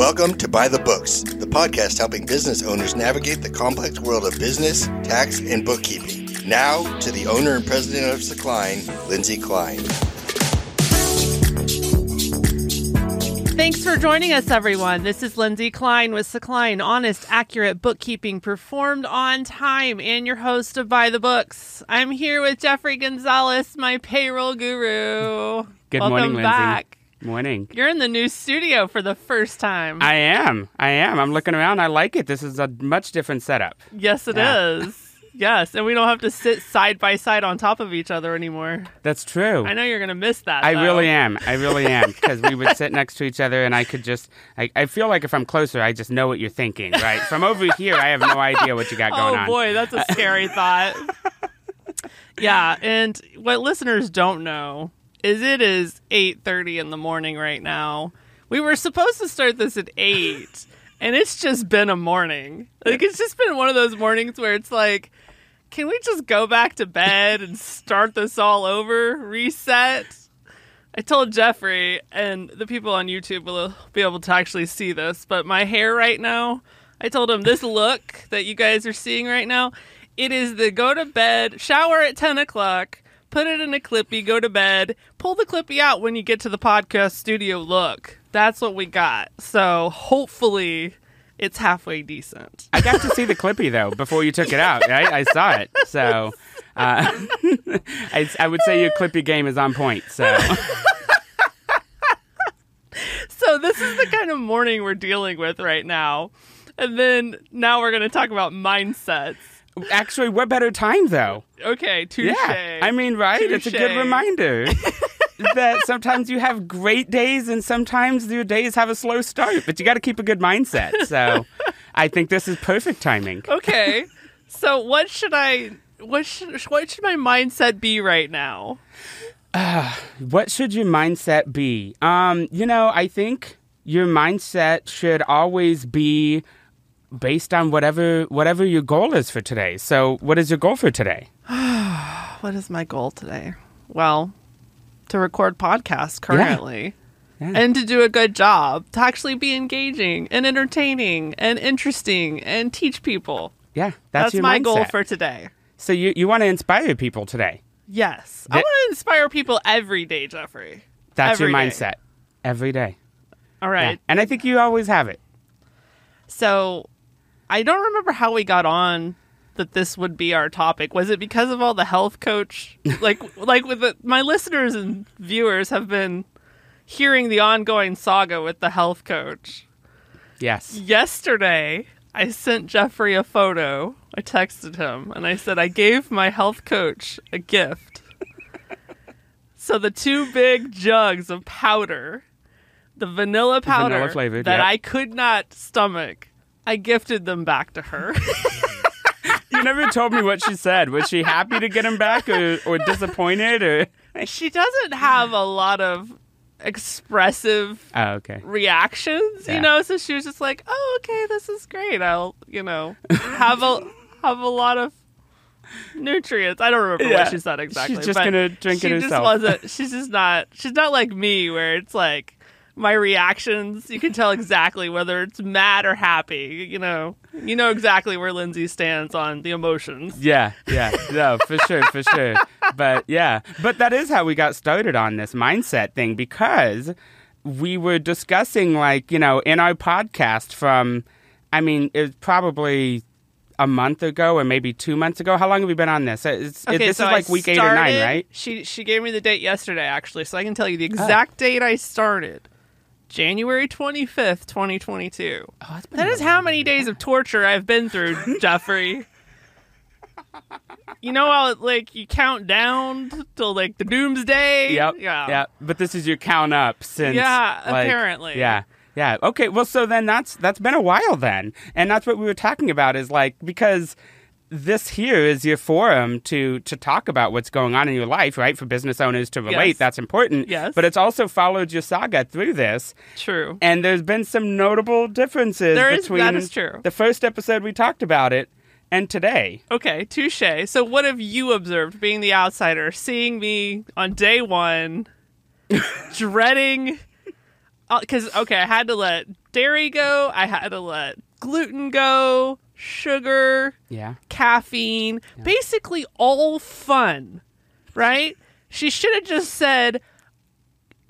Welcome to Buy the Books, the podcast helping business owners navigate the complex world of business, tax, and bookkeeping. Now, to the owner and president of Secline, Lindsay Klein. Thanks for joining us, everyone. This is Lindsay Klein with Secline, honest, accurate bookkeeping performed on time, and your host of Buy the Books. I'm here with Jeffrey Gonzalez, my payroll guru. Good Welcome morning, Lindsay. back. Morning. You're in the new studio for the first time. I am. I am. I'm looking around. I like it. This is a much different setup. yes, it is. Yeah. Yes, and we don't have to sit side by side on top of each other anymore. That's true. I know you're going to miss that. I though. really am. I really am because we would sit next to each other, and I could just. I, I feel like if I'm closer, I just know what you're thinking. Right from over here, I have no idea what you got going on. oh on. boy, that's a scary thought. Yeah, and what listeners don't know is it is 8:30 in the morning right now. We were supposed to start this at 8, and it's just been a morning. Like it's just been one of those mornings where it's like can we just go back to bed and start this all over, reset? I told Jeffrey, and the people on YouTube will be able to actually see this, but my hair right now, I told him this look that you guys are seeing right now, it is the go to bed, shower at 10 o'clock, put it in a clippy, go to bed, pull the clippy out when you get to the podcast studio look. That's what we got. So hopefully it's halfway decent. I got to see the Clippy though before you took it out. Right? I saw it. So uh, I, I would say your Clippy game is on point. So So this is the kind of morning we're dealing with right now. And then now we're going to talk about mindsets. Actually, what better time though? Okay, touche. Yeah, I mean, right? It's a good reminder that sometimes you have great days and sometimes your days have a slow start, but you got to keep a good mindset. So I think this is perfect timing. okay. So what should I what should what should my mindset be right now? Uh, What should your mindset be? Um, you know, I think your mindset should always be based on whatever whatever your goal is for today. So, what is your goal for today? What is my goal today? Well, to record podcasts currently. Yeah. And to do a good job, to actually be engaging and entertaining and interesting and teach people. Yeah, that's, That's, your my goal for today. So you you want to inspire people today. Yes. I want to inspire people every day, Jeffrey. That's your Every day. mindset every day. All right, Yeah. And I think you always have it. So I don't remember how we got on that this would be our topic. Was it because of all the health coach like like with the, my listeners and viewers have been hearing the ongoing saga with the health coach. Yes. Yesterday, I sent Jeffrey a photo. I texted him and I said I gave my health coach a gift. so the two big jugs of powder, the vanilla powder Vanilla flavored, that yep. I could not stomach, I gifted them back to her. You never told me what she said. Was she happy to get him back or, or disappointed or she doesn't have a lot of expressive Oh, okay. reactions, you know. So she was just like, "Oh, okay, this is great. I'll, you know, have a have a lot of nutrients." I don't remember Yeah. what she said exactly. She's just but gonna drink she it just wasn't. She's just not. She's not like me, where it's like my reactions. You can tell exactly whether it's mad or happy. You know, you know exactly where Lindsay stands on the emotions. Yeah, yeah, no, for sure, for sure. But yeah, but that is how we got started on this mindset thing because we were discussing, like, you know, in our podcast from, I mean, it's probably a month ago or maybe two months ago. How long have we been on this? It's, it, this so is I like week eight or nine, right? She she gave me the date yesterday, actually, so I can tell you the ah. exact date I started. January twenty fifth, twenty twenty two. Oh, that's been That is how many days of torture I've been through, Jeffrey. You know how like you count down till like the doomsday? Yep. Yeah. Yeah. But this is your count up since. Yeah, like- apparently. Yeah. Yeah. Okay. Well, so then that's that's been a while then, and that's what we were talking about is like because this here is your forum to to talk about what's going on in your life, right? For business owners to relate, Yes. that's important. Yes. But it's also followed your saga through this, True. and there's been some notable differences There is- between that is true. the first episode we talked about it and today. Okay, touche. So, what have you observed, being the outsider, seeing me on day one, dreading? Uh, because okay, I had to let dairy go. I had to let gluten go, sugar, Yeah. caffeine, basically all fun, right? She should have just said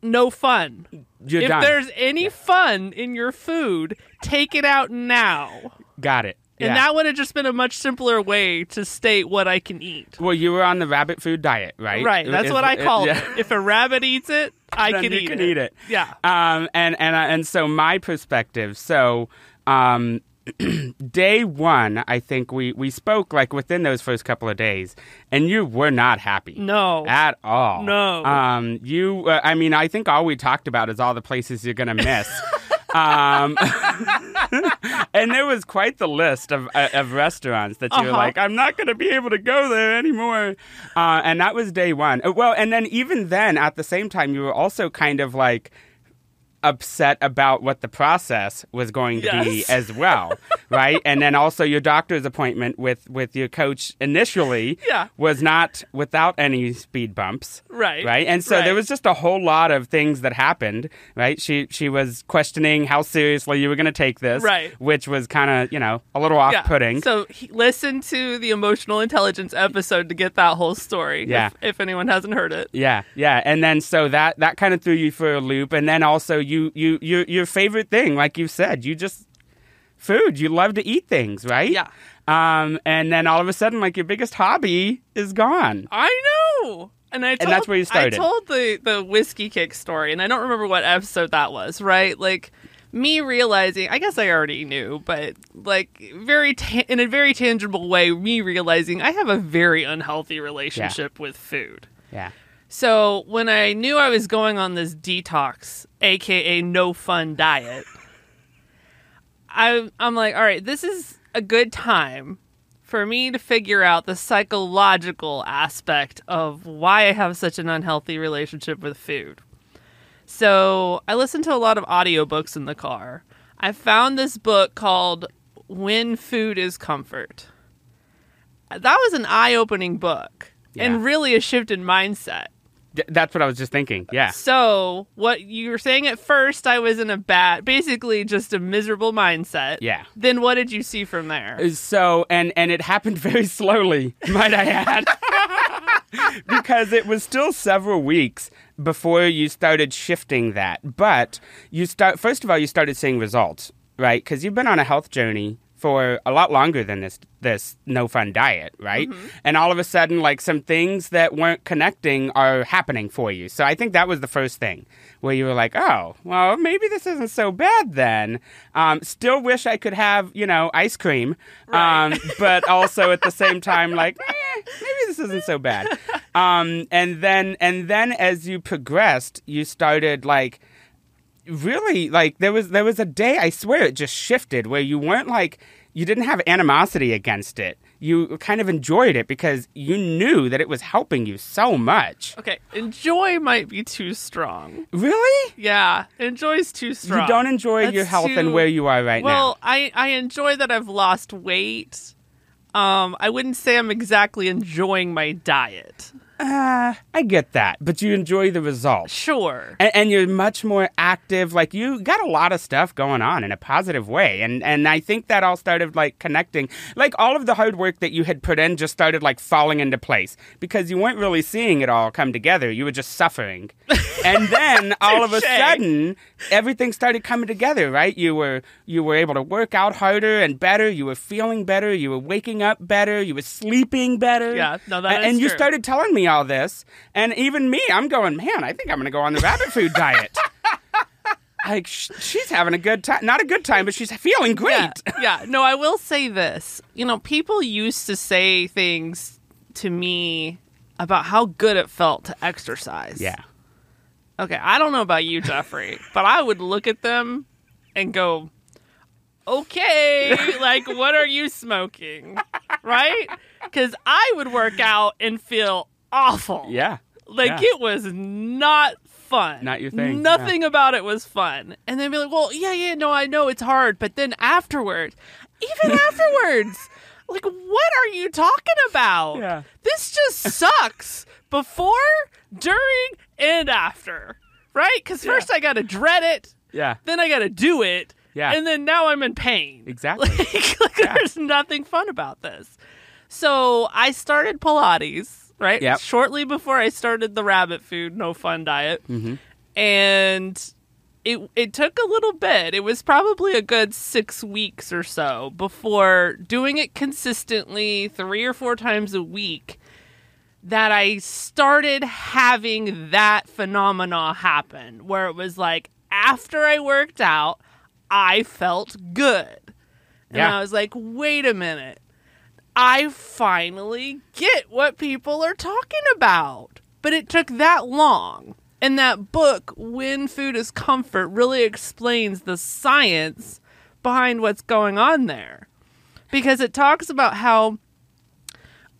no fun. You're if done. there's any fun in your food, take it out now. Got it. And that would have just been a much simpler way to state what I can eat. well, you were on the rabbit food diet, right? Right, that's Is- what I is- call yeah. it. If a rabbit eats it, I Then can you eat can it. eat it. Yeah. Um, and and uh, and so my perspective. So, um, day one, I think we we spoke like within those first couple of days, and you were not happy. No. At all. No. Um, you. Uh, I mean, I think all we talked about is all the places you're gonna miss. um, and there was quite the list of uh, of restaurants that you were Uh-huh. like, I'm not going to be able to go there anymore. Uh, and that was day one. Uh, Well, and then even then, at the same time, you were also kind of like upset about what the process was going to be as well, right? And then also your doctor's appointment with with your coach initially Yeah. was not without any speed bumps. Right. Right. And so there was just a whole lot of things that happened, right? She she was questioning how seriously you were going to take this, Right. Which was kind of, you know, a little off-putting. Yeah. So he, listen to the emotional intelligence episode to get that whole story. Yeah. If, if anyone hasn't heard it. Yeah, yeah, and then so that that kind of threw you for a loop, and then also you you your your favorite thing, like you said, you just food. You love to eat things, right? Yeah. Um, and then all of a sudden, like your biggest hobby is gone. I know. And I told, that's where you started. I told the the whiskey kick story, and I don't remember what episode that was. Right, like me realizing. I guess I already knew, but like very ta- in a very tangible way, me realizing I have a very unhealthy relationship with food. Yeah. So when I knew I was going on this detox, aka no fun diet, I I'm like, all right, this is a good time for me to figure out the psychological aspect of why I have such an unhealthy relationship with food. So I listened to a lot of audiobooks in the car. I found this book called When Food is Comfort. That was an eye opening book Yeah. and really a shift in mindset. D- that's what I was just thinking. Yeah. So, what you were saying at first, I was in a bat, basically just a miserable mindset. Yeah. Then what did you see from there? Uh, so and and it happened very slowly, might I add. because it was still several weeks before you started shifting that. But you start first of all you started seeing results, right? Cuz you've been on a health journey for a lot longer than this this no fun diet, right? And all of a sudden like some things that weren't connecting are happening for you. So I think that was the first thing where you were like, "Oh, well, maybe this isn't so bad then." Um, still wish I could have, you know, ice cream. Um, but also at the same time like, eh, maybe this isn't so bad. Um, and then and then as you progressed, you started like really like there was there was a day I swear it just shifted where you weren't like you didn't have animosity against it. You kind of enjoyed it because you knew that it was helping you so much. Okay, enjoy might be too strong. Really? Yeah, enjoy's too strong. You don't enjoy That's your health too- and where you are right now. Well, I I enjoy that I've lost weight. Um, I wouldn't say I'm exactly enjoying my diet. Uh, I get that, but you enjoy the result. Sure. and, and you're much more active like you got a lot of stuff going on in a positive way and and i think that all started like connecting like all of the hard work that you had put in just started like falling into place because you weren't really seeing it all come together you were just suffering. And then all of a sudden everything started coming together right? You were you were able to work out harder and better you were feeling better you were waking up better you were sleeping better. Yeah, no, that and, and you started telling me all this and even me i'm going man i think i'm gonna go on the rabbit food diet like sh- she's having a good time not a good time but she's feeling great Yeah, yeah. No, I will say this. You know, people used to say things to me about how good it felt to exercise. yeah Okay, I don't know about you, Jeffrey, but I would look at them and go, okay, like, what are you smoking? Right? Because I would work out and feel awful. yeah Like, yeah. it was not fun. Not your thing, Nothing about it was fun. And then be like, well, yeah, yeah, no, I know it's hard. But then afterwards, even afterwards, like, what are you talking about? Yeah. This just sucks before, during, and after. Right? Because first I got to dread it, yeah then I got to do it, Yeah. And then now I'm in pain. Exactly. Like, like, Yeah. there's nothing fun about this. So I started Pilates, right? Yep. Shortly before I started the rabbit food, no fun diet. Mhm. And it it took a little bit. It was probably a good six weeks or so before doing it consistently three or four times a week that I started having that phenomena happen where it was like after I worked out, I felt good. And Yeah. I was like, wait a minute. I finally get what people are talking about. But it took that long. And that book, When Food is Comfort, really explains the science behind what's going on there. Because it talks about how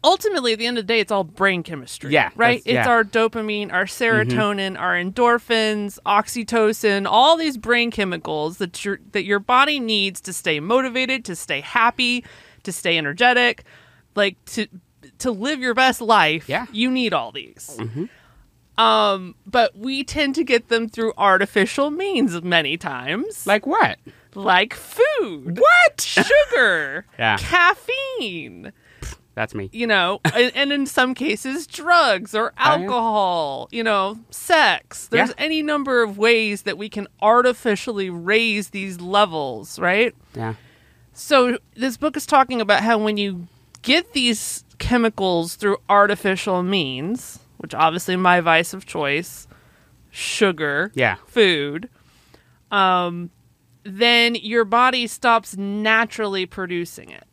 ultimately at the end of the day it's all brain chemistry. Yeah, Right? It's yeah. Mm-hmm. our dopamine, our serotonin, our endorphins, oxytocin, all these brain chemicals that your that your body needs to stay motivated, to stay happy, to stay energetic, like to to live your best life. Yeah. You need all these. Um, but we tend to get them through artificial means many times, Like what? like food, What? sugar, Yeah. caffeine, That's me. you know, and, and in some cases, drugs or Oh, alcohol, you know, sex. There's Yeah. any number of ways that we can artificially raise these levels, right? Yeah. So this book is talking about how when you get these chemicals through artificial means, which obviously my vice of choice, sugar, Yeah. food, um, then your body stops naturally producing it.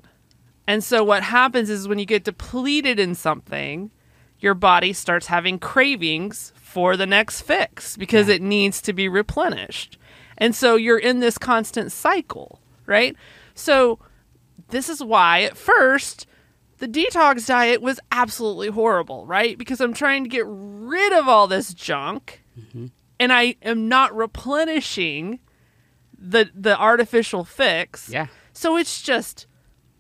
And so what happens is when you get depleted in something, your body starts having cravings for the next fix because it needs to be replenished. And so you're in this constant cycle, right? So this is why at first the detox diet was absolutely horrible, right? Because I'm trying to get rid of all this junk mm-hmm. and I am not replenishing the the artificial fix. Yeah. So it's just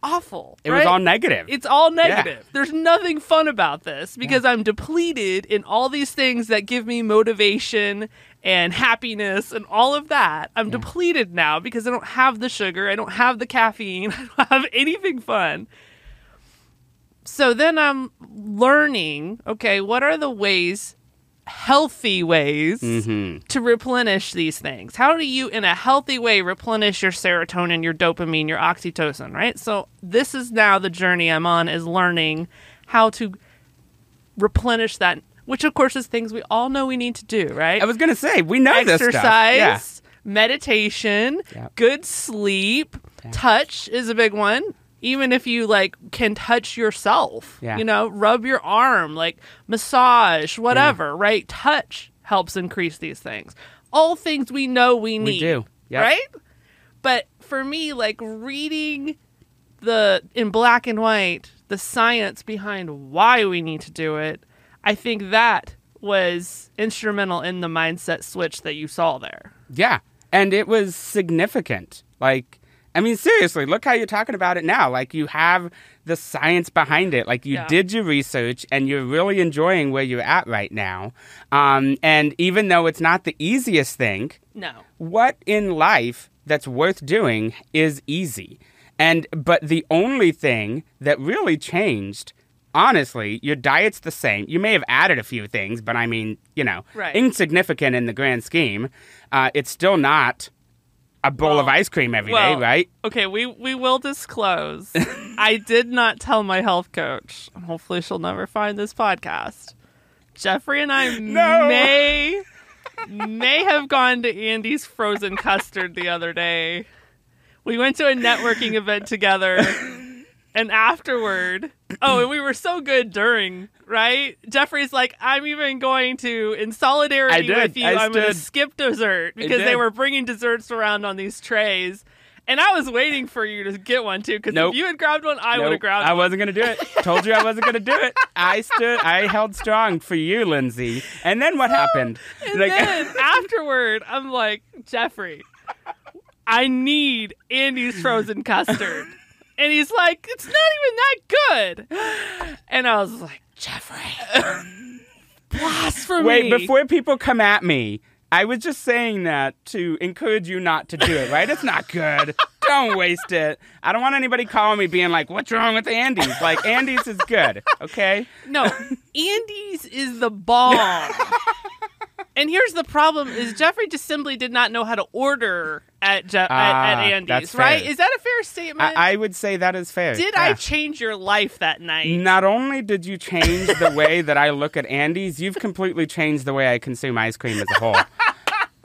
awful. It was all negative. It's all negative. There's nothing fun about this because I'm depleted in all these things that give me motivation and happiness and all of that. I'm depleted now because I don't have the sugar, I don't have the caffeine, I don't have anything fun. So then I'm learning, okay, what are the ways healthy ways Mhm. to replenish these things. How do you, in a healthy way, replenish your serotonin, your dopamine, your oxytocin, right? So, this is now the journey I'm on is learning how to replenish that, which, of course, is things we all know we need to do, right? I was gonna say we know this stuff. Exercise, meditation, Yep. good sleep, touch is a big one. Even if you like can touch yourself, Yeah. you know, rub your arm, like massage, whatever, right? Touch helps increase these things. All things we know we need. do. Yep. Right? But for me, like reading the in black and white, the science behind why we need to do it, I think that was instrumental in the mindset switch that you saw there. Yeah. And it was significant. Like, I mean, seriously, look how you're talking about it now. Like, you have the science behind it. Like, you Yeah. did your research and you're really enjoying where you're at right now. Um, and even though it's not the easiest thing, No. what in life that's worth doing is easy. And but the only thing that really changed, honestly, your diet's the same. You may have added a few things, but I mean, you know, Right. insignificant in the grand scheme. Uh, it's still not a bowl of ice cream every day, well, right? Okay, we we will disclose. I did not tell my health coach. and Hopefully, she'll never find this podcast. Jeffrey and I No. may may have gone to Andy's frozen custard the other day. We went to a networking event together, and afterward, oh, and we were so good during. Right, Jeffrey's like, I'm even going to, in solidarity with you, I I'm going to skip dessert because they were bringing desserts around on these trays. And I was waiting for you to get one too, because Nope. if you had grabbed one, I would have grabbed I one. wasn't gonna do it. Told you I wasn't gonna do it. I stood. I held strong for you, Lindsay. And then what happened? And then afterward, I'm like, Jeffrey, I need Andy's frozen custard. And he's like, it's not even that good. And I was like, Jeffrey, blasphemy. Wait, before people come at me, I was just saying that to encourage you not to do it, right? It's not good. Don't waste it. I don't want anybody calling me being like, what's wrong with Andy's? Like, Andy's is good, okay? No, Andy's is the bomb. and here's the problem: is Jeffrey just simply did not know how to order at Je- at, at Ah, Andy's, right? Is that a fair statement? I, I would say that is fair. did I change your life that night? Not only did you change the way that I look at Andy's, you've completely changed the way I consume ice cream as a whole.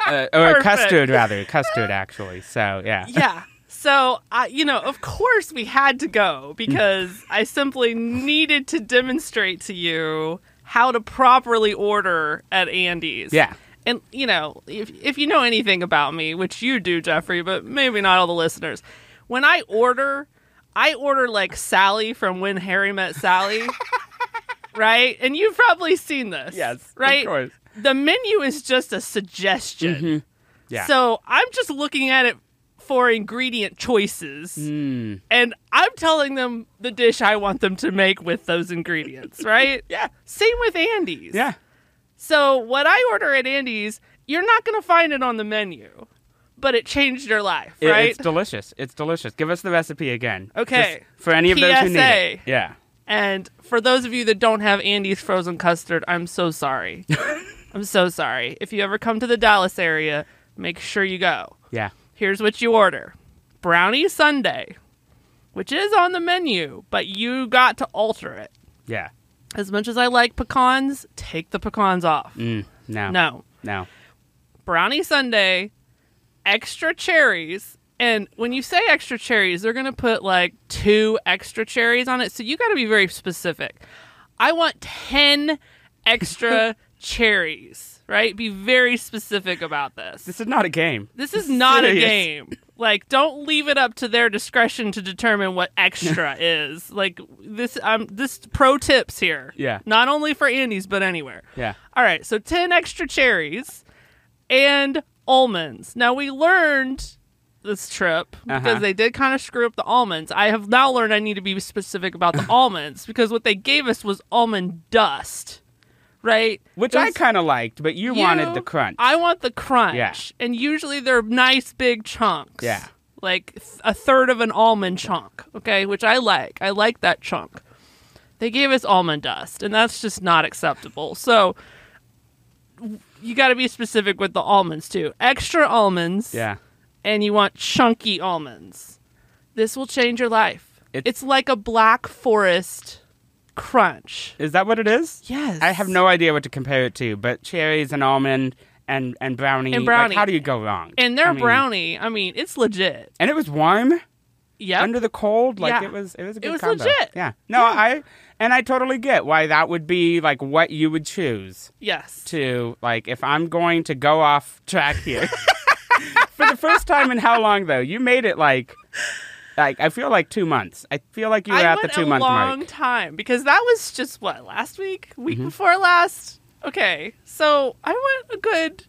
Uh, or Perfect. custard, rather. Custard, actually. So, yeah. yeah. So, I, you know, of course we had to go because I simply needed to demonstrate to you how to properly order at Andy's. Yeah. And, you know, if, if you know anything about me, which you do, Jeffrey, but maybe not all the listeners, when I order, I order like Sally from When Harry Met Sally. right? And you've probably seen this. Yes, of Right? course. The menu is just a suggestion. Mm-hmm. Yeah. So I'm just looking at it for ingredient choices. Mm. And I'm telling them the dish I want them to make with those ingredients, right? Yeah. Same with Andy's. Yeah. So what I order at Andy's, you're not going to find it on the menu, but it changed your life, It- right? It's delicious. It's delicious. Give us the recipe again. Okay. Just for any of those who need PSA. it. Yeah. and for those of you that don't have Andy's frozen custard, I'm so sorry. I'm so sorry. If you ever come to the Dallas area, make sure you go. Yeah. Here's what you order brownie sundae, which is on the menu, but you got to alter it. Yeah. As much as I like pecans, take the pecans off. Mm. No. No. No. Brownie sundae, extra cherries. And when you say extra cherries, they're going to put like two extra cherries on it. So you got to be very specific. I want 10 extra cherries, right? Be very specific about this. This is not a game. This is not a game. Like, don't leave it up to their discretion to determine what extra is. Like this, um, this pro tips here. Yeah. Not only for Andy's, but anywhere. Yeah. All right, so ten extra cherries and almonds. Now we learned this trip because Uh-huh. they did kind of screw up the almonds. I have now learned I need to be specific about the almonds because what they gave us was almond dust. Right? Which It I kind of liked, but you, wanted the crunch. I want the crunch. Yeah. And usually they're nice big chunks. Yeah. Like th- a third of an almond chunk, okay, which I like. I like that chunk. They gave us almond dust, and that's just not acceptable. So you got to be specific with the almonds too. Extra almonds, yeah. and you want chunky almonds. This will change your life. It- it's like a black forest crunch. Is that what it is? Yes. I have no idea what to compare it to, but cherries and almond and and brownie. And like, brownie. how do you go wrong? And their I mean- brownie, I mean, it's legit. And it was warm Yeah. under the cold. Like Yeah. it was. It was a good was combo. legit. Yeah. No, I and I totally get why that would be like what you would choose yes. to like if I'm going to go off track here. For the first time in how long though? You made it like. Like I feel like two months. I feel like you were I at the two a month long mark. time because that was just what last week, week Mm-hmm. before last. Okay, so I went a good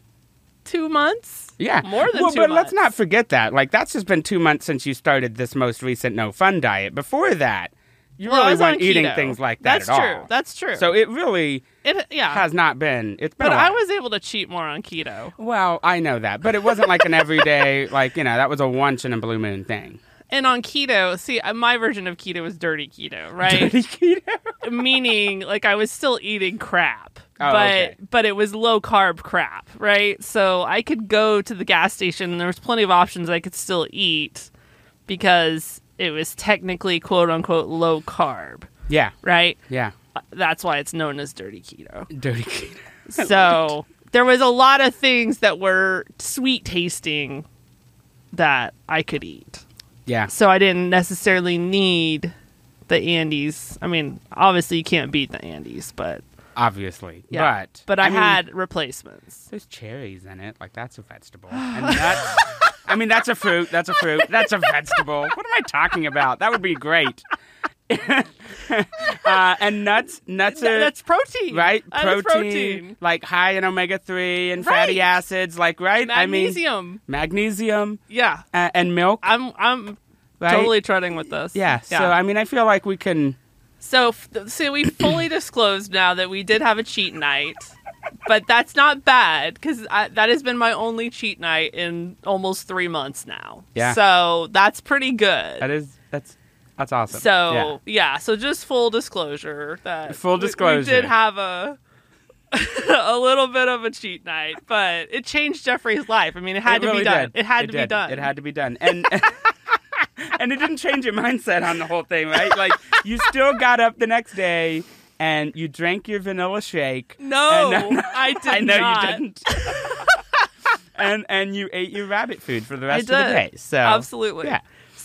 two months. Yeah, more than well, two but months. let's not forget that. Like that's just been two months since you started this most recent no fun diet. Before that, you Well, really weren't eating things like that That's at true. all. That's true. That's true. So it really it, yeah, has not been. It's been. but I was able to cheat more on keto. Well, I know that, but it wasn't like an everyday. like you know, that was a once in a blue moon thing. And on keto, see, uh, my version of keto was dirty keto, right? Dirty keto. Meaning, like I was still eating crap, Oh, but okay. but it was low carb crap, right? So I could go to the gas station, and there was plenty of options I could still eat because it was technically quote unquote low carb, Yeah, right? yeah. That's why it's known as dirty keto. Dirty keto. So there was a lot of things that were sweet tasting that I could eat. Yeah, So I didn't necessarily need the Andy's. I mean, obviously you can't beat the Andy's, but obviously. yeah. But but I, mean, had replacements. There's cherries in it. Like that's a vegetable. And nuts. I mean, that's a fruit. That's a fruit. That's a vegetable. What am I talking about? That would be great. uh, and nuts. Nuts are That's protein, right. Is protein, like high in omega three and fatty acids. Like right. I mean, Magnesium. magnesium yeah, uh, and milk. I'm I'm Right? totally treading with this. Yeah. So I mean, I feel like we can. So, so we fully disclosed now that we did have a cheat night. but that's not bad because that has been my only cheat night in almost three months now. Yeah. So that's pretty good. That is that's that's awesome. So yeah. so just full disclosure that Full we- we, did have a a little bit of a cheat night, but it changed Jeffrey's life. I mean, it had It to really be done. did. It had to be done. It had to be done. And and it didn't change your mindset on the whole thing, right? Like you still got up the next day and you drank your vanilla shake. No, And- I did I know not. you didn't. and and you ate your rabbit food for the rest of the day. So Absolutely. Yeah.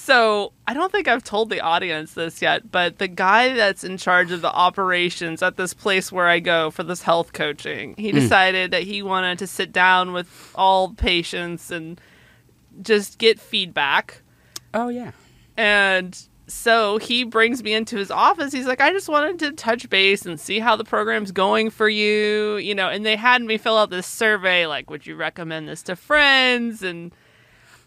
So I don't think I've told the audience this yet, but the guy that's in charge of the operations at this place where I go for this health coaching, he Hmm. decided that he wanted to sit down with all patients and just get feedback. Oh yeah. And so he brings me into his office. He's like, I just wanted to touch base and see how the program's going for you, you know. And they had me fill out this survey, like, would you recommend this to friends? And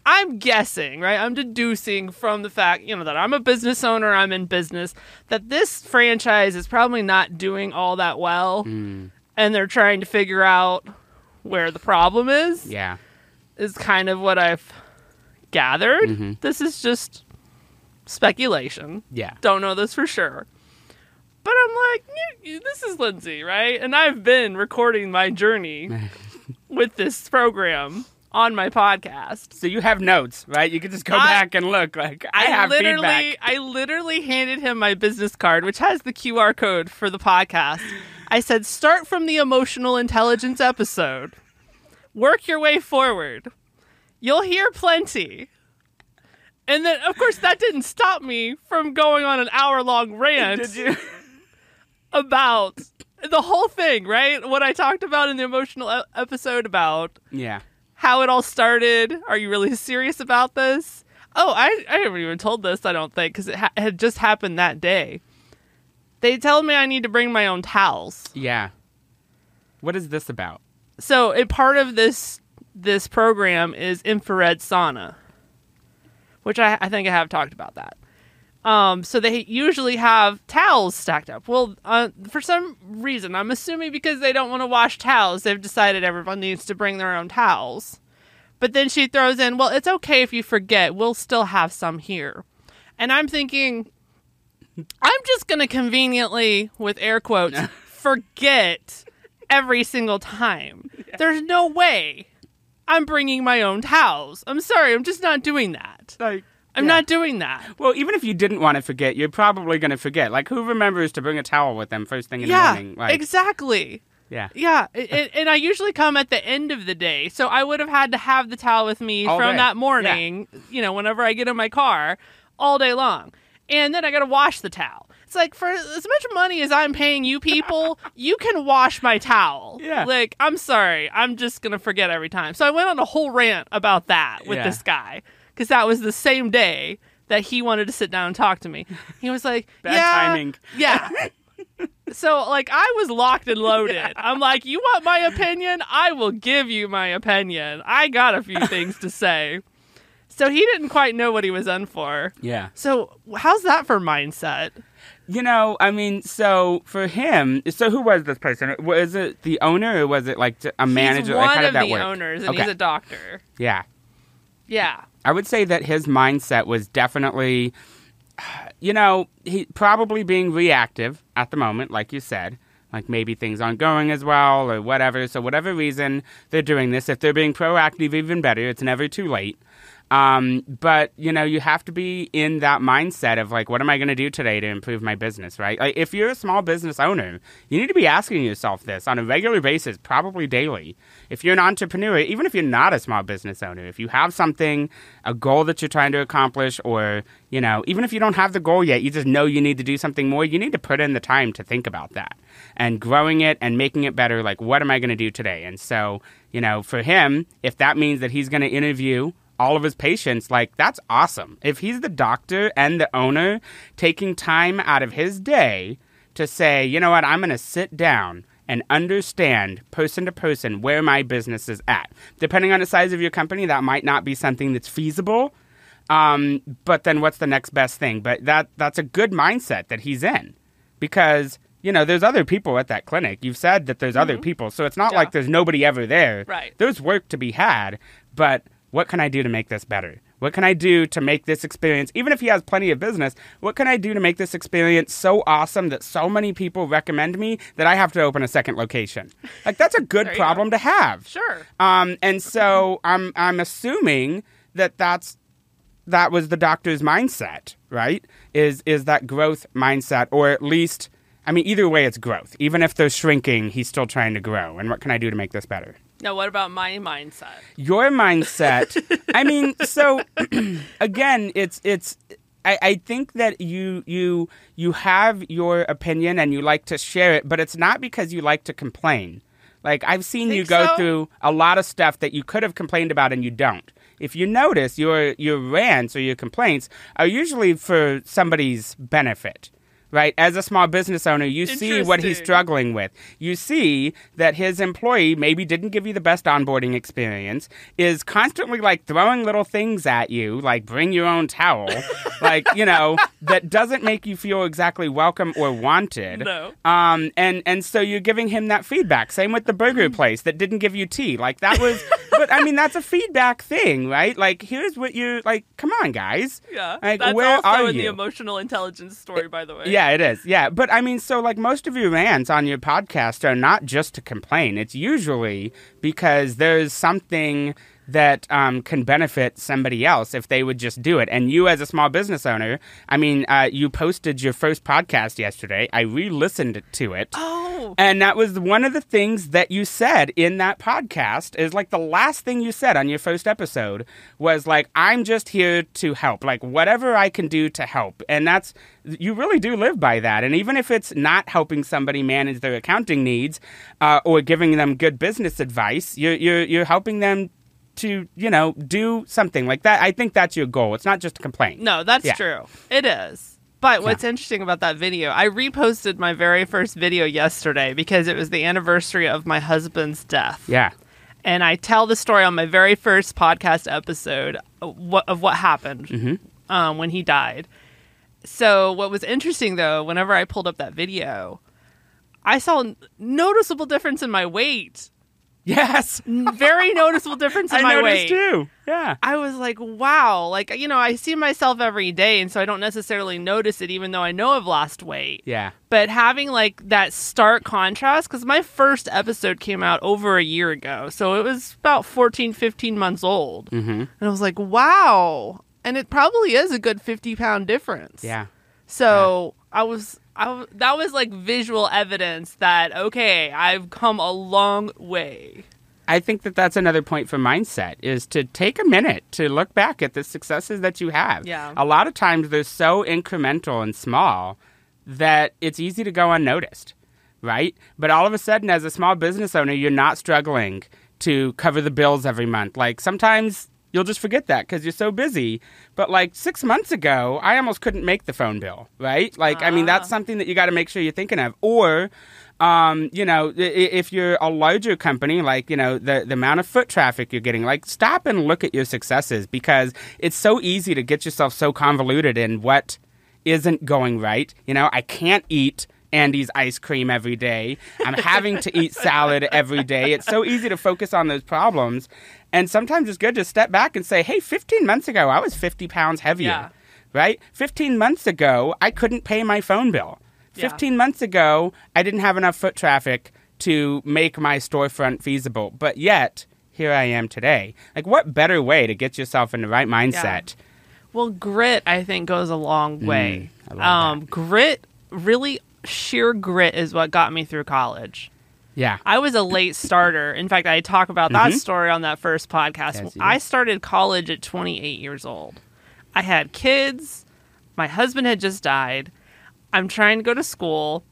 I'm guessing, right? I'm deducing from the fact, you know, that I'm a business owner, I'm in business, that this franchise is probably not doing all that well. Hmm. And they're trying to figure out where the problem is Yeah. is kind of what I've gathered. Mhm. This is just speculation. Yeah. Don't know this for sure. But I'm like, "You- you- this is Lindsay, right? And I've been recording my journey with this program on my podcast. So you have notes, right? You can just go I- back and look. Like I, have literally, feedback. I literally handed him my business card, which has the QR code for the podcast. I said, start from the emotional intelligence episode, work your way forward. You'll hear plenty. And then, of course, that didn't stop me from going on an hour long rant about the whole thing, right? What I talked about in the emotional episode about yeah. How it all started. Are you really serious about this? Oh, I, I haven't even told this, I don't think, because it ha- had just happened that day. They tell me I need to bring my own towels. Yeah. What is this about? So, a part of this this program is infrared sauna, which I, I think I have talked about that. Um, so they usually have towels stacked up. Well, uh, for some reason, I'm assuming because they don't want to wash towels, they've decided everyone needs to bring their own towels. But then she throws in, "Well, it's okay if you forget. We'll still have some here." And I'm thinking, I'm just going to conveniently, with air quotes, forget every single time. There's no way I'm bringing my own towels. I'm sorry, I'm just not doing that. Like I'm yeah. not doing that. Well, even if you didn't want to forget, you're probably going to forget. Like, who remembers to bring a towel with them first thing in yeah, the morning? Like, exactly. yeah. Yeah, and, and I usually come at the end of the day, so I would have had to have the towel with me All from day. that morning. You know, whenever I get in my car, all day long, and then I got to wash the towel. It's like for as much money as I'm paying you people, you can wash my towel. Yeah. Like I'm sorry, I'm just gonna forget every time. So I went on a whole rant about that with Yeah. this guy because that was the same day that he wanted to sit down and talk to me. He was like, Bad "Yeah, timing. yeah." So like I was locked and loaded. I'm like, you want my opinion? I will give you my opinion. I got a few things to say. So he didn't quite know what he was in for. Yeah. So how's that for mindset? You know, I mean, so for him, so who was this person? Was it the owner or was it like a manager? He's like, one how did of that the work? owners, and okay. he's a doctor. yeah. Yeah. I would say that his mindset was definitely, you know, he probably being reactive at the moment, like you said. Like maybe things aren't going as well or whatever. So, whatever reason they're doing this, if they're being proactive, even better. It's never too late. Um, but you know, you have to be in that mindset of like, what am I going to do today to improve my business, right? Like, if you're a small business owner, you need to be asking yourself this on a regular basis, probably daily. If you're an entrepreneur, even if you're not a small business owner, if you have something, a goal that you're trying to accomplish, or you know, even if you don't have the goal yet, you just know you need to do something more. You need to put in the time to think about that and growing it and making it better. Like, what am I going to do today? And so, you know, for him, if that means that he's going to interview all of his patients, like that's awesome. If he's the doctor and the owner taking time out of his day to say, you know what, I'm going to sit down and understand person to person where my business is at. Depending on the size of your company, that might not be something that's feasible. Um, but then what's the next best thing? But that that's a good mindset that he's in because you know, there's other people at that clinic. You've said that there's other people, so it's not Mm-hmm. Yeah. like there's nobody ever there. Right. There's work to be had, but what can I do to make this better? What can I do to make this experience, even if he has plenty of business, what can I do to make this experience so awesome that so many people recommend me that I have to open a second location? Like, that's a good problem to have. Sure. Um, and so I'm I'm assuming that that's that was the doctor's mindset, right? Is is that growth mindset, or at least, I mean, either way, it's growth. Even if they're shrinking, he's still trying to grow. And what can I do to make this better? Now, what about my mindset? Your mindset. I mean, so again, it's it's. I, I think that you you you have your opinion and you like to share it, but it's not because you like to complain. Like I've seen you go so? through a lot of stuff that you could have complained about and you don't. If you notice, your your rants or your complaints are usually for somebody's benefit. Right? As a small business owner, you see what he's struggling with. You see that his employee maybe didn't give you the best onboarding experience, is constantly like throwing little things at you, like bring your own towel, like, you know, that doesn't make you feel exactly welcome or wanted. No. Um, and, and so you're giving him that feedback. Same with the burger place that didn't give you tea. Like that was, I mean, that's a feedback thing, right? Like, here's what you, like, come on, guys. Yeah. Like, That's where also are in the emotional intelligence story, by the way. Yeah, it is. Yeah, but I mean, so like most of your rants on your podcast are not just to complain. It's usually because there's something that um, can benefit somebody else if they would just do it. And you, as a small business owner, I mean, uh, you posted your first podcast yesterday. I re-listened to it. Oh. And that was one of the things that you said in that podcast is like the last thing you said on your first episode was like, I'm just here to help, like whatever I can do to help. And that's, you really do live by that. And even if it's not helping somebody manage their accounting needs uh, or giving them good business advice, you're, you're, you're helping them to, you know, do something like that. I think that's your goal. It's not just to complain. No, that's Yeah. true. It is. But what's interesting about that video, I reposted my very first video yesterday because it was the anniversary of my husband's death. Yeah. And I tell the story on my very first podcast episode of what, of what happened Mm-hmm. um, when he died. So, what was interesting though, whenever I pulled up that video, I saw a noticeable difference in my weight. Yes. Very noticeable difference in I my noticed weight. too. Yeah. I was like, wow. Like, you know, I see myself every day, and so I don't necessarily notice it, even though I know I've lost weight. Yeah. But having like that stark contrast, because my first episode came out over a year ago. So it was about 14, 15 months old. Mm-hmm. And I was like, wow. And it probably is a good 50 pound difference. Yeah. So I was. I, that was like visual evidence that okay i've come a long way I think that that's another point for mindset is to take a minute to look back at the successes that you have. Yeah. A lot of times they're so incremental and small that it's easy to go unnoticed, right? But all of a sudden, as a small business owner, you're not struggling to cover the bills every month. Like sometimes you'll just forget that because you're so busy. But like six months ago, I almost couldn't make the phone bill, right? Like, I mean, that's something that you got to make sure you're thinking of. Or, um, you know, if you're a larger company, like, you know, the, the amount of foot traffic you're getting, like, stop and look at your successes because it's so easy to get yourself so convoluted in what isn't going right. You know, I can't eat Andy's ice cream every day. I'm having to eat salad every day. It's so easy to focus on those problems. And sometimes it's good to step back and say, hey, 15 months ago, I was 50 pounds heavier. Yeah. Right? 15 months ago, I couldn't pay my phone bill. Yeah. 15 months ago, I didn't have enough foot traffic to make my storefront feasible. But yet, here I am today. Like, what better way to get yourself in the right mindset? Well, grit, I think, goes a long way. Mm, I love um, grit, really, sheer grit is what got me through college. Yeah. I was a late starter. In fact, I talk about that story on that first podcast. Mm-hmm. Yes, I started college at 28 years old. I had kids. My husband had just died. I'm trying to go to school.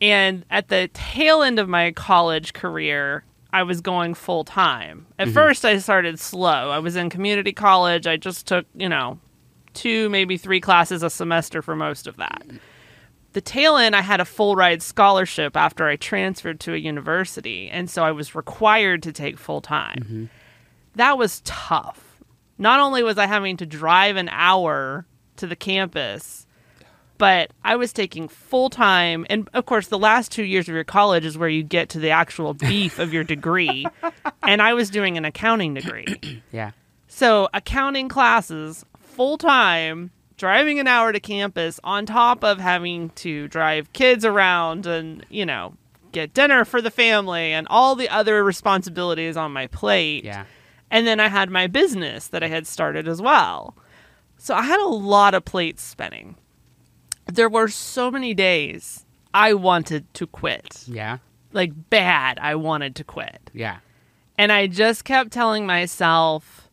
And at the tail end of my college career, I was going full time. At Mm-hmm. first, I started slow. I was in community college. I just took, you know, two, maybe three classes a semester for most of that. The tail end, I had a full ride scholarship after I transferred to a university. And so I was required to take full time. Mm-hmm. That was tough. Not only was I having to drive an hour to the campus, But I was taking full time, and of course, the last two years of your college is where you get to the actual beef of your degree. And I was doing an accounting degree. Yeah. So, accounting classes full time, driving an hour to campus on top of having to drive kids around and, you know, get dinner for the family and all the other responsibilities on my plate. Yeah. And then I had my business that I had started as well. So I had a lot of plates spinning. There were so many days I wanted to quit. Yeah. Like bad, I wanted to quit. Yeah. And I just kept telling myself,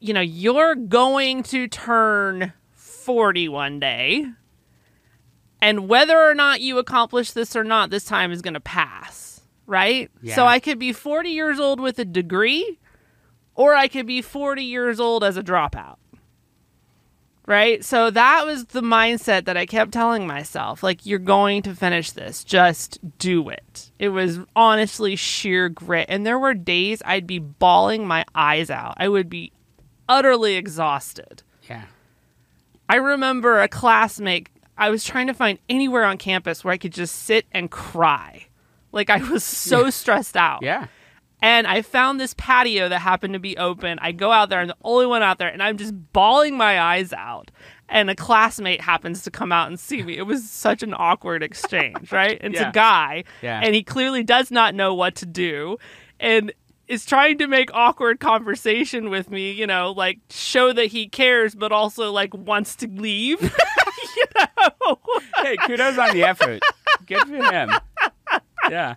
you know, you're going to turn 40 one day. And whether or not you accomplish this or not, this time is going to pass, right? Yeah. So I could be 40 years old with a degree, or I could be 40 years old as a dropout. Right? So that was the mindset that I kept telling myself like, you're going to finish this. Just do it. It was honestly sheer grit. And there were days I'd be bawling my eyes out. I would be utterly exhausted. Yeah. I remember a classmate, I was trying to find anywhere on campus where I could just sit and cry. Like I was so stressed out. Yeah. And I found this patio that happened to be open. I go out there, I'm the only one out there, and I'm just bawling my eyes out. And a classmate happens to come out and see me. It was such an awkward exchange, right? It's Yeah. a guy, Yeah. and he clearly does not know what to do. And is trying to make awkward conversation with me, you know, like show that he cares, but also like wants to leave. you know? Hey, kudos on the effort. Good for him. Yeah.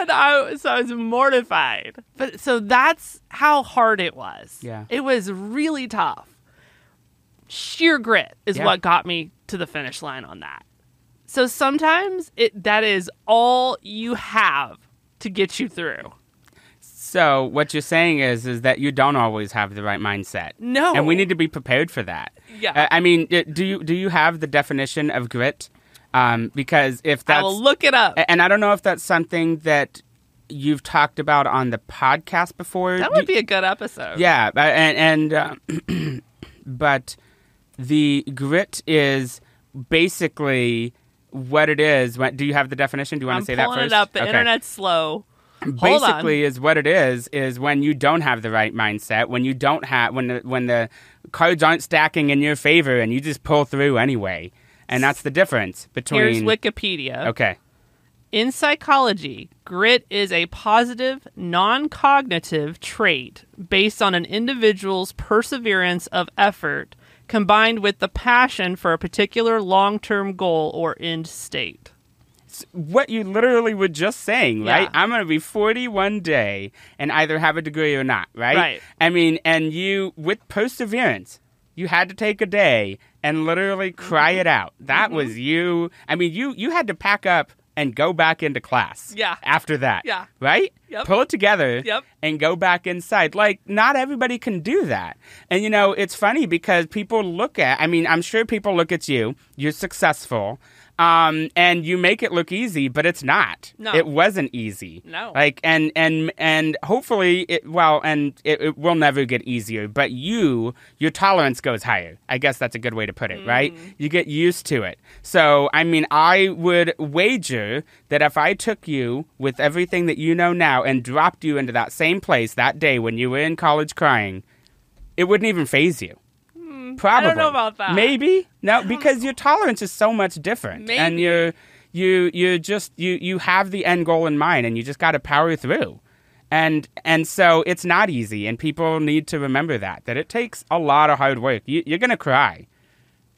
and I so I was mortified. But so that's how hard it was. Yeah. It was really tough. Sheer grit is Yeah. what got me to the finish line on that. So sometimes it that is all you have to get you through. So what you're saying is is that you don't always have the right mindset. No. And we need to be prepared for that. Yeah. Uh, I mean, uh, do you do you have the definition of grit? Um, because if that's I will look it up. And I don't know if that's something that you've talked about on the podcast before. That would be a good episode. yeah, and, and uh, but the grit is basically what it is. Do you have the definition? Do you want I'm to say that first? pulling it up. The Okay. internet's slow. Basically is what it is is when you don't have the right mindset when you don't have when the when the cards aren't stacking in your favor and you just pull through anyway and that's the difference between Here's Wikipedia. okay In psychology, grit is a positive, non cognitive trait based on an individual's perseverance of effort combined with the passion for a particular long term goal or end state. What you literally were just saying, right? Yeah. I'm going to be 40 one day and either have a degree or not, right? Right. I mean, and you, with perseverance, you had to take a day and literally cry Mm-hmm. it out. That was you. I mean, you you had to pack up and go back into class. Yeah. After that. Yeah. Right? Yep. Pull it together Yep. and go back inside. Like, not everybody can do that. And, you know, it's funny because people look at, I mean, I'm sure people look at you, you're successful, um, and you make it look easy, but it's not. No. It wasn't easy. No. Like, and, and, and hopefully, it, well, and it, it will never get easier, but you, your tolerance goes higher. I guess that's a good way to put it, right? You get used to it. So, I mean, I would wager that if I took you with everything that you know now and dropped you into that same place that day when you were in college crying, it wouldn't even phase you. Probably. Hmm. know about that. Maybe no, because your tolerance is so much different, and you're you you just you you have the end goal in mind, and you just got to power through. And and so it's not easy, and people need to remember that that it takes a lot of hard work. You, you're gonna cry,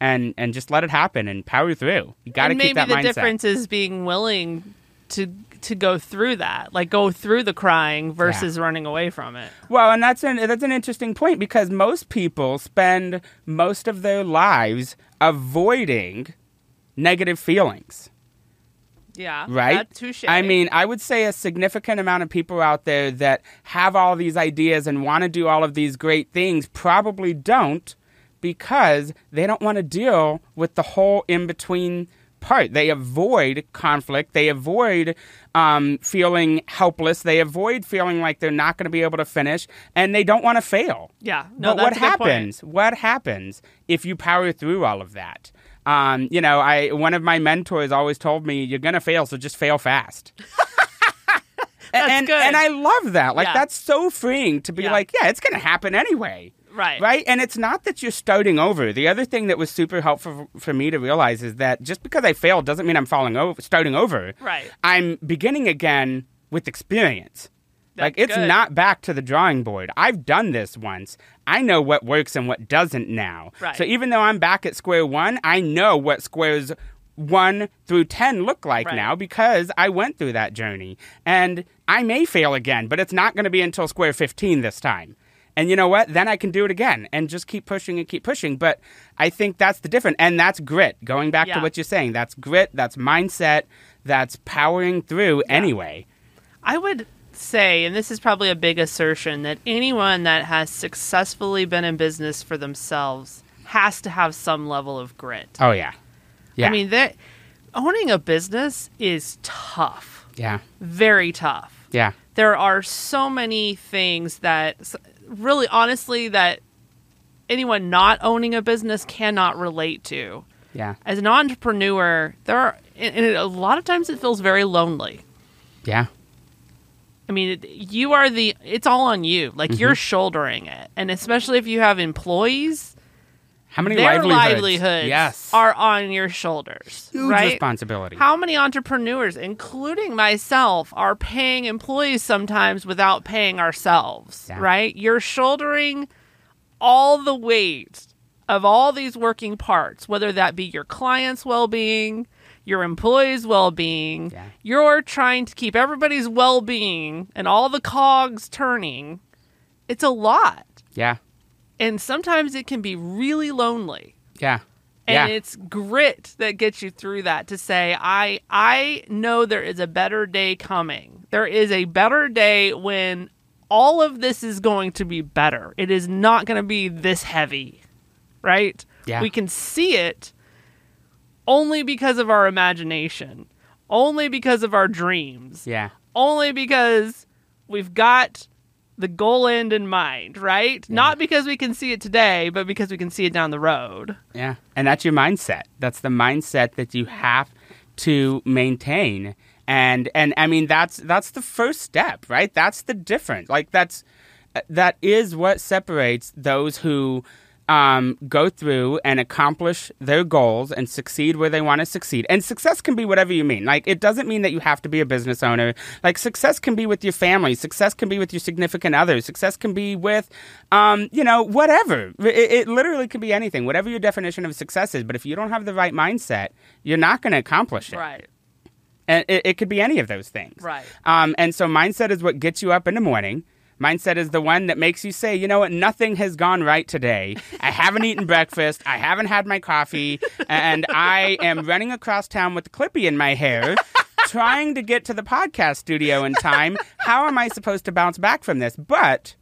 and and just let it happen and power through. You got to keep maybe that the difference is being willing to to go through that, like go through the crying versus running away from it. Well, and that's an that's an interesting point because most people spend most of their lives avoiding negative feelings, Yeah, right? Touche. I mean, I would say a significant amount of people out there that have all these ideas and want to do all of these great things probably don't because they don't want to deal with the whole in between part. They avoid conflict. They avoid um, feeling helpless. They avoid feeling like they're not going to be able to finish, and they don't want to fail. yeah. No, but what good point. happens? What happens if you power through all of that? Um, you know, I one of my mentors always told me, "You're gonna fail, so just fail fast." That's and, good. and I love that. Like Yeah. that's so freeing to be Yeah. like, yeah, it's gonna happen anyway. Right. Right? And it's not that you're starting over. The other thing that was super helpful for me to realize is that just because I failed doesn't mean I'm falling over, starting over. Right. I'm beginning again with experience. like it's good. not back to the drawing board. I've done this once. I know what works and what doesn't now. Right. So even though I'm back at square one, I know what squares one through ten look like Right. now because I went through that journey. And I may fail again, but it's not going to be until square 15 this time. And you know what? Then I can do it again and just keep pushing and keep pushing. But I think that's the difference. And that's grit. Going back Yeah. to what you're saying, that's grit, that's mindset, that's powering through anyway. I would say, and this is probably a big assertion, that anyone that has successfully been in business for themselves has to have some level of grit. Oh, yeah. Yeah. I mean, that owning a business is tough, yeah. very tough. Yeah. There are so many things that really honestly that anyone not owning a business cannot relate to. Yeah. As an entrepreneur, there are and a lot of times it feels very lonely. Yeah. I mean, you are the. It's all on you. Like you're mm-hmm. shouldering it, and especially if you have employees, How many their livelihoods? livelihoods Yes. are on your shoulders. Huge right? responsibility. How many entrepreneurs, including myself, are paying employees sometimes without paying ourselves? Yeah. Right? You're shouldering all the weight of all these working parts, whether that be your client's well-being, your employees' well-being. Yeah. You're trying to keep everybody's well-being and all the cogs turning. It's a lot. yeah. And sometimes it can be really lonely. Yeah. And yeah. it's grit that gets you through that to say, I I know there is a better day coming. There is a better day when all of this is going to be better. It is not going to be this heavy. Right? Yeah. We can see it only because of our imagination, only because of our dreams, yeah. only because we've got the goal end in mind, right? Not because we can see it today, but because we can see it down the road. Yeah. And that's your mindset. That's the mindset that you have to maintain. And and I mean that's that's the first step, right? That's the difference. Like that's uh, that is what separates those who um, go through and accomplish their goals and succeed where they want to succeed. And success can be whatever you mean. Like, it doesn't mean that you have to be a business owner. Like, success can be with your family. Success can be with your significant other. Success can be with, um, you know, whatever. It, it literally can be anything, whatever your definition of success is. But if you don't have the right mindset, you're not going to accomplish it. Right. And it, it could be any of those things. Right. Um, and so mindset is what gets you up in the morning. Mindset is the one that makes you say, you know what, nothing has gone right today. I haven't eaten breakfast. I haven't had my coffee. And I am running across town with a clippy in my hair, trying to get to the podcast studio in time. How am I supposed to bounce back from this? But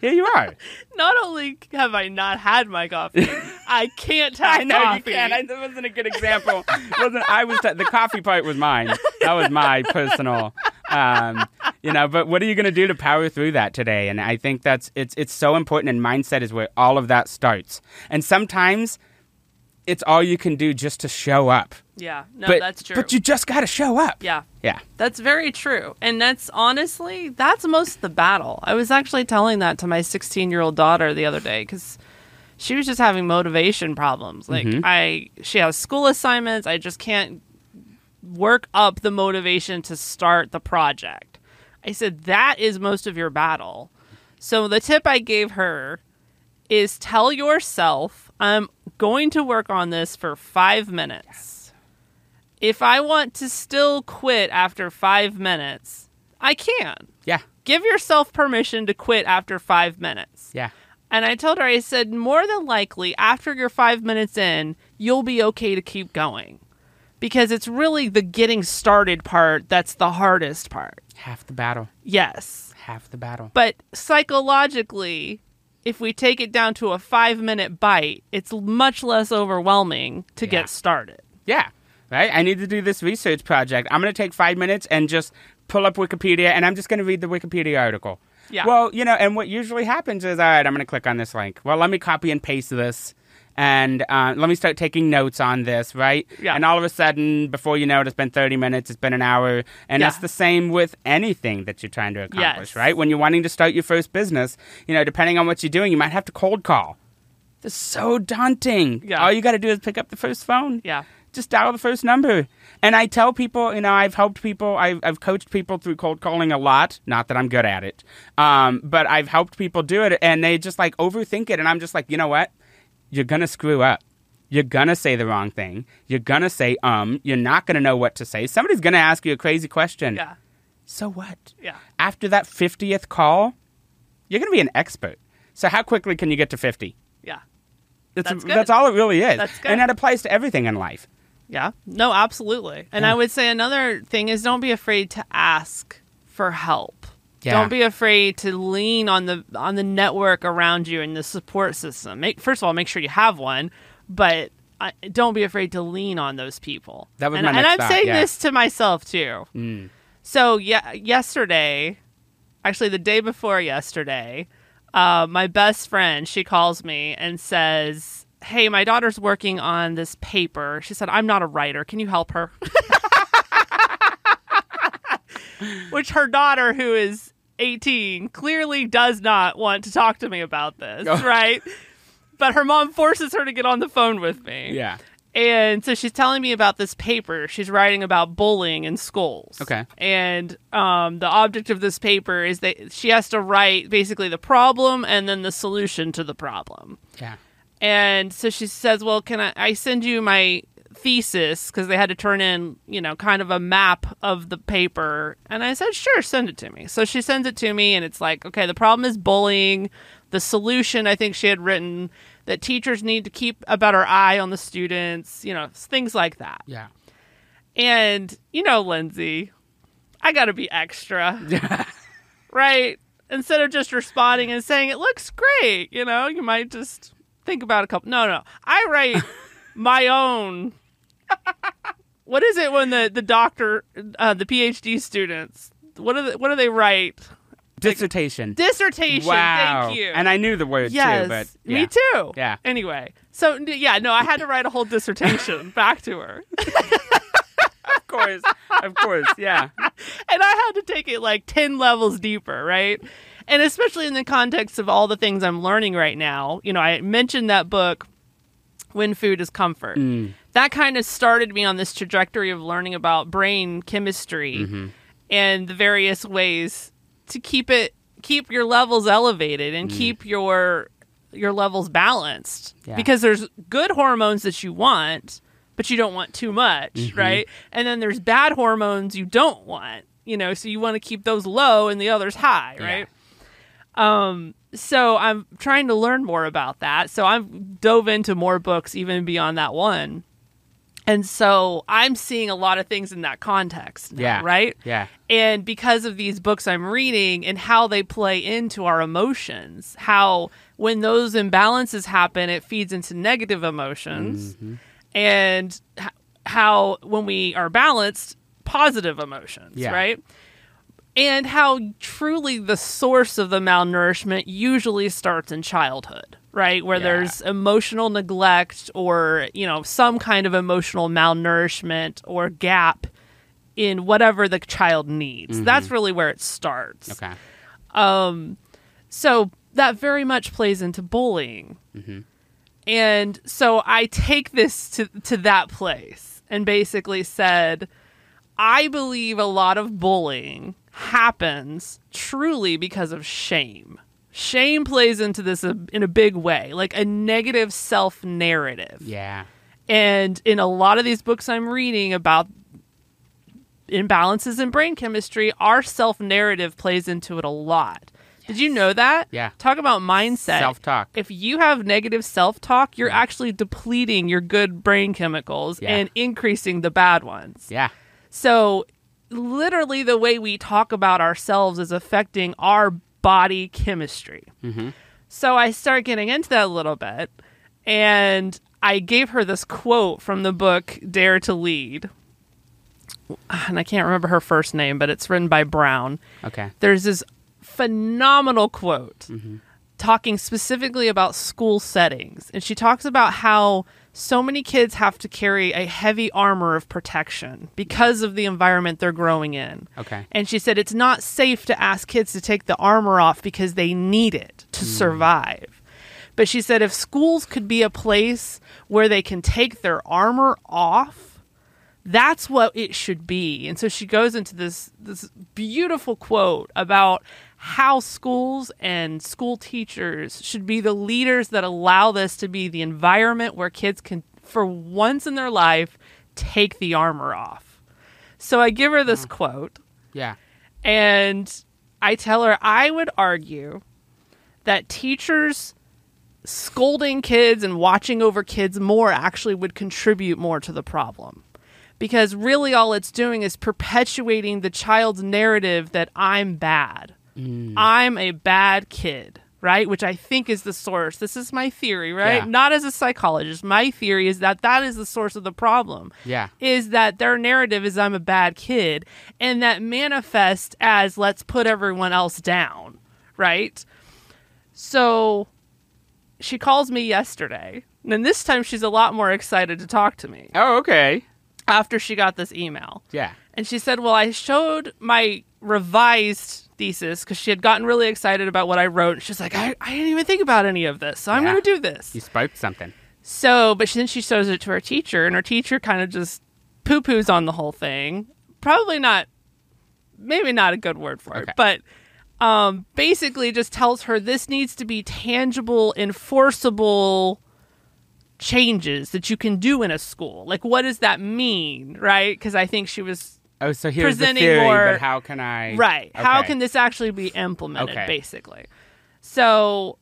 here you are. Not only have I not had my coffee, I can't have I know coffee. you can. I, that wasn't a good example. wasn't I was the coffee part was mine. That was my personal. Um, you know, but what are you going to do to power through that today? And I think that's it's it's so important. And mindset is where all of that starts. And sometimes it's all you can do just to show up. yeah, no, but that's true. but you just got to show up. yeah, Yeah. that's very true. And that's honestly, that's most of the battle. I was actually telling that to my 16 year old daughter the other day because she was just having motivation problems. Like, Mm-hmm. I, she has school assignments. I just can't work up the motivation to start the project. I said, that is most of your battle. So the tip I gave her is tell yourself, I'm going to work on this for five minutes. If I want to still quit after five minutes, I can. Yeah. Give yourself permission to quit after five minutes. Yeah. And I told her, I said, more than likely, after you're five minutes in, you'll be okay to keep going. Because it's really the getting started part that's the hardest part. Half the battle. Yes. Half the battle. But psychologically, if we take it down to a five minute bite, it's much less overwhelming to Yeah. get started. Yeah. Right? I need to do this research project. I'm going to take five minutes and just pull up Wikipedia and I'm just going to read the Wikipedia article. Yeah. Well, you know, and what usually happens is, all right, I'm going to click on this link. Well, let me copy and paste this. And uh, let me start taking notes on this, right? Yeah. And all of a sudden, before you know it, it's been 30 minutes, it's been an hour. And Yeah. that's the same with anything that you're trying to accomplish, Yes. right? When you're wanting to start your first business, you know, depending on what you're doing, you might have to cold call. It's so daunting. Yeah. All you got to do is pick up the first phone Yeah. just dial the first number. And I tell people, you know, I've helped people, I've, I've coached people through cold calling a lot. Not that I'm good at it, um, but I've helped people do it, and they just like overthink it. And I'm just like, you know what? You're gonna screw up. You're gonna say the wrong thing. You're gonna say um. You're not gonna know what to say. Somebody's gonna ask you a crazy question. Yeah. So what? Yeah. After that fiftieth call, you're gonna be an expert. So how quickly can you get to fifty? Yeah. That's, That's good. that's all it really is. That's good. And that applies to everything in life. Yeah. No, absolutely. And Yeah. I would say another thing is don't be afraid to ask for help. Yeah. Don't be afraid to lean on the on the network around you and the support system. Make, first of all, make sure you have one, but uh, don't be afraid to lean on those people. That was and, my and I'm thought, saying yeah. this to myself too. Mm. So yeah, yesterday, actually the day before yesterday, uh, my best friend she calls me and says, "Hey, my daughter's working on this paper." She said, "I'm not a writer. Can you help her?" Which her daughter, who is 18, clearly does not want to talk to me about this, right? But her mom forces her to get on the phone with me. Yeah. And so she's telling me about this paper. She's writing about bullying in schools. Okay. And um, the object of this paper is that she has to write basically the problem and then the solution to the problem. Yeah. And so she says, "Well, can I, I send you my thesis because they had to turn in, you know, kind of a map of the paper." And I said, "Sure, send it to me." So she sends it to me, and it's like, okay, the problem is bullying. The solution, I think she had written that teachers need to keep a better eye on the students, you know, things like that. Yeah. And you know, Lindsay, I got to be extra, right? Instead of just responding and saying it looks great, you know, you might just think about a couple. No, no, I write my own. What is it when the the doctor, uh, the PhD students, what do they, what do they write? Dissertation. Dissertation. wow. Thank you. And I knew the word yes, too, but yeah. me too. Yeah. Anyway, so yeah, no, I had to write a whole dissertation back to her. Of course. of course. Yeah. and I had to take it like 10 levels deeper, right? And especially in the context of all the things I'm learning right now. You know, I mentioned that book, When Food is Comfort. That kind of started me on this trajectory of learning about brain chemistry mm-hmm. and the various ways to keep it keep your levels elevated and mm. keep your your levels balanced. Yeah. because there's good hormones that you want but you don't want too much mm-hmm. right? And then there's bad hormones you don't want you know so you want to keep those low and the others high Yeah. right? Um so i'm trying to learn more about that. So i've dove into more books even beyond that one and so i'm seeing a lot of things in that context now, Yeah. right Yeah. and because of these books I'm reading and how they play into our emotions, how when those imbalances happen, it feeds into negative emotions, mm-hmm. and how when we are balanced, positive emotions, Yeah. right? And how truly the source of the malnourishment usually starts in childhood, right? Where Yeah. there's emotional neglect or, you know, some kind of emotional malnourishment or gap in whatever the child needs. That's really where it starts. Okay. Um, So that very much plays into bullying. And so I take this to, to that place and basically said, I believe a lot of bullying happens truly because of shame. Shame plays into this in a big way, like a negative self narrative. Yeah. And in a lot of these books I'm reading about imbalances in brain chemistry, our self narrative plays into it a lot. Did you know that? Yeah. Talk about mindset. Self-talk. If you have negative self talk, you're actually depleting your good brain chemicals Yeah. and increasing the bad ones. Yeah. So, literally, the way we talk about ourselves is affecting our body chemistry. Mm-hmm. So, I start getting into that a little bit, and I gave her this quote from the book Dare to Lead. And I can't remember her first name, but it's written by Brown Okay. there's this phenomenal quote mm-hmm. talking specifically about school settings. And she talks about how so many kids have to carry a heavy armor of protection because of the environment they're growing in. Okay. And she said it's not safe to ask kids to take the armor off because they need it to hmm. survive. But she said if schools could be a place where they can take their armor off, that's what it should be. And so she goes into this this beautiful quote about how schools and school teachers should be the leaders that allow this to be the environment where kids can for once in their life take the armor off. So I give her this hmm. quote Yeah. and I tell her I would argue that teachers scolding kids and watching over kids more actually would contribute more to the problem. Because really, all it's doing is perpetuating the child's narrative that I'm bad. Mm. I'm a bad kid, right? Which I think is the source. This is my theory, right? Yeah. Not as a psychologist. My theory is that that is the source of the problem Yeah. is that their narrative is I'm a bad kid and that manifests as let's put everyone else down, right? So she calls me yesterday, and this time she's a lot more excited to talk to me Oh, okay. after she got this email. Yeah. And she said, Well, I showed my revised thesis because she had gotten really excited about what I wrote. She's like, I, I didn't even think about any of this, so I'm Yeah. going to do this. You spoke something. So, but then she shows it to her teacher, and her teacher kind of just poo poos on the whole thing. Probably not, maybe not a good word for Okay. it, but um, basically just tells her this needs to be tangible, enforceable changes that you can do in a school. Like, what does that mean, right? Because I think she was Oh, so here's Presenting the theory, more- but how can I? Right. How can this actually be implemented Okay. basically? So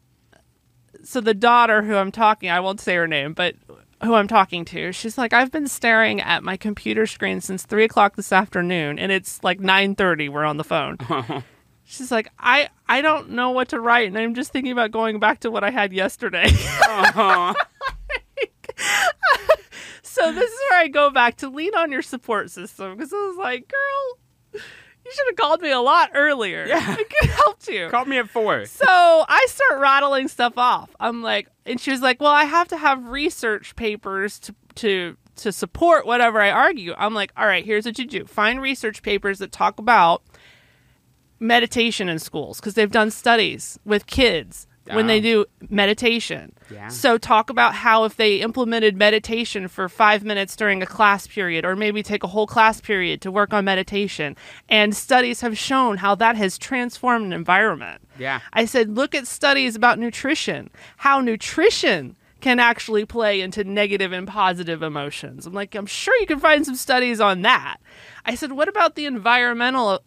so the daughter who I'm talking, I won't say her name, but who I'm talking to, she's like, I've been staring at my computer screen since three o'clock this afternoon and it's like nine thirty, we're on the phone. She's like, I I don't know what to write and I'm just thinking about going back to what I had yesterday. Uh-huh. So this is where I go back to lean on your support system because I was like, girl, you should have called me a lot earlier. Yeah. I could have helped you. Called me at four. So I start rattling stuff off. I'm like, and she was like, "Well, I have to have research papers to to to support whatever I argue." I'm like, "All right, here's what you do: find research papers that talk about meditation in schools because they've done studies with kids when they do meditation. Yeah. So talk about how if they implemented meditation for five minutes during a class period, or maybe take a whole class period to work on meditation, and studies have shown how that has transformed an environment. Yeah. I said, look at studies about nutrition, how nutrition can actually play into negative and positive emotions. I'm like, I'm sure you can find some studies on that. I said, what about the environmental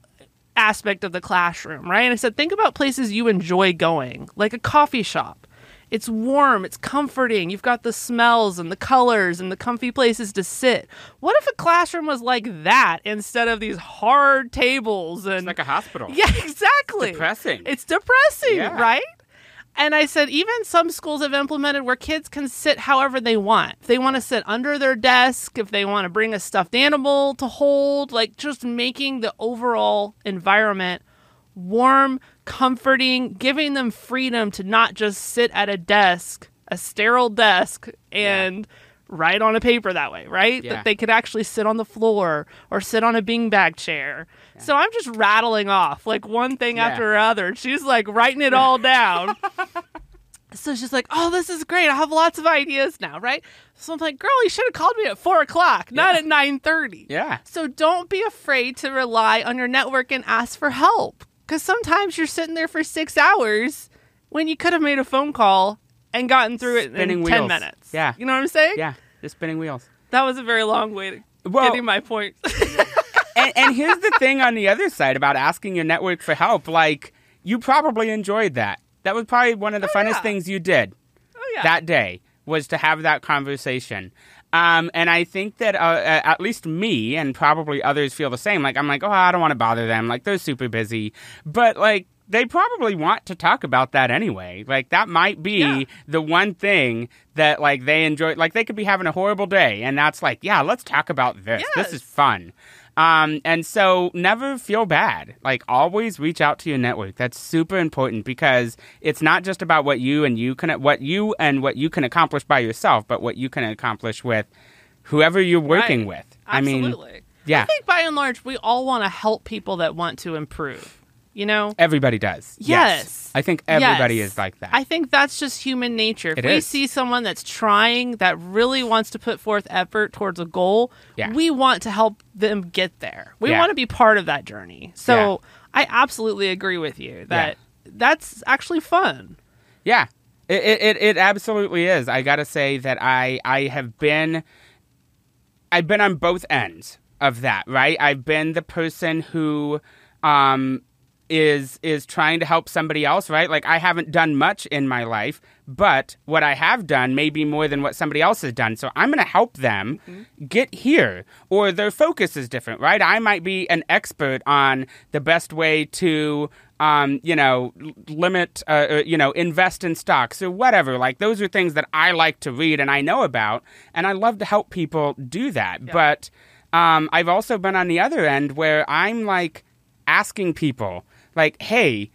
aspect of the classroom, right? And I said, think about places you enjoy going, like a coffee shop. It's warm, it's comforting. You've got the smells and the colors and the comfy places to sit. What if a classroom was like that instead of these hard tables and It's like a hospital. yeah, exactly. Depressing. It's depressing, Yeah. right? And I said, even some schools have implemented where kids can sit however they want. If they want to sit under their desk, if they want to bring a stuffed animal to hold, like just making the overall environment warm, comforting, giving them freedom to not just sit at a desk, a sterile desk, and write on a paper that way, right? Yeah. That they could actually sit on the floor or sit on a beanbag chair. So I'm just rattling off like one thing Yeah. after another. She's like writing it all down. so she's like, "Oh, this is great. I have lots of ideas now, right?" So I'm like, "Girl, you should have called me at four o'clock, not Yeah. at nine thirty. Yeah. So don't be afraid to rely on your network and ask for help. Because sometimes you're sitting there for six hours when you could have made a phone call and gotten through it Spinning in 10 minutes. Yeah. You know what I'm saying? Yeah. The spinning wheels. That was a very long way to Well- getting my point. and, and here's the thing on the other side about asking your network for help. Like, you probably enjoyed that. That was probably one of the funnest yeah. things you did oh, yeah. that day was to have that conversation. Um, and I think that uh, at least me and probably others feel the same. Like, I'm like, oh, I don't want to bother them. Like, they're super busy. But, like, they probably want to talk about that anyway. Like, that might be Yeah. the one thing that, like, they enjoy. Like, they could be having a horrible day. And that's like, yeah, let's talk about this. This is fun. Um, and so never feel bad. Like always reach out to your network. That's super important because it's not just about what you and you can what you and what you can accomplish by yourself, but what you can accomplish with whoever you're working Right. with. I mean, Absolutely. yeah. I think by and large, we all want to help people that want to improve. You know? everybody does. Yes. I think everybody Yes. is like that. I think that's just human nature. If It we is. see someone that's trying, that really wants to put forth effort towards a goal, Yeah. we want to help them get there. We Yeah. want to be part of that journey. So I absolutely agree with you that that's actually fun. Yeah, it, it it it absolutely is. I gotta say that I I have been I've been on both ends of that. Right, I've been the person who um is is trying to help somebody else. Right, like I haven't done much in my life, but what I have done may be more than what somebody else has done. So I'm going to help them get here, or their focus is different. Right, I might be an expert on the best way to um, you know, l- limit, uh, uh, you know, invest in stocks or whatever. Like those are things that I like to read and I know about, and I love to help people do that. But um, I've also been on the other end where I'm like asking people, like, "Hey,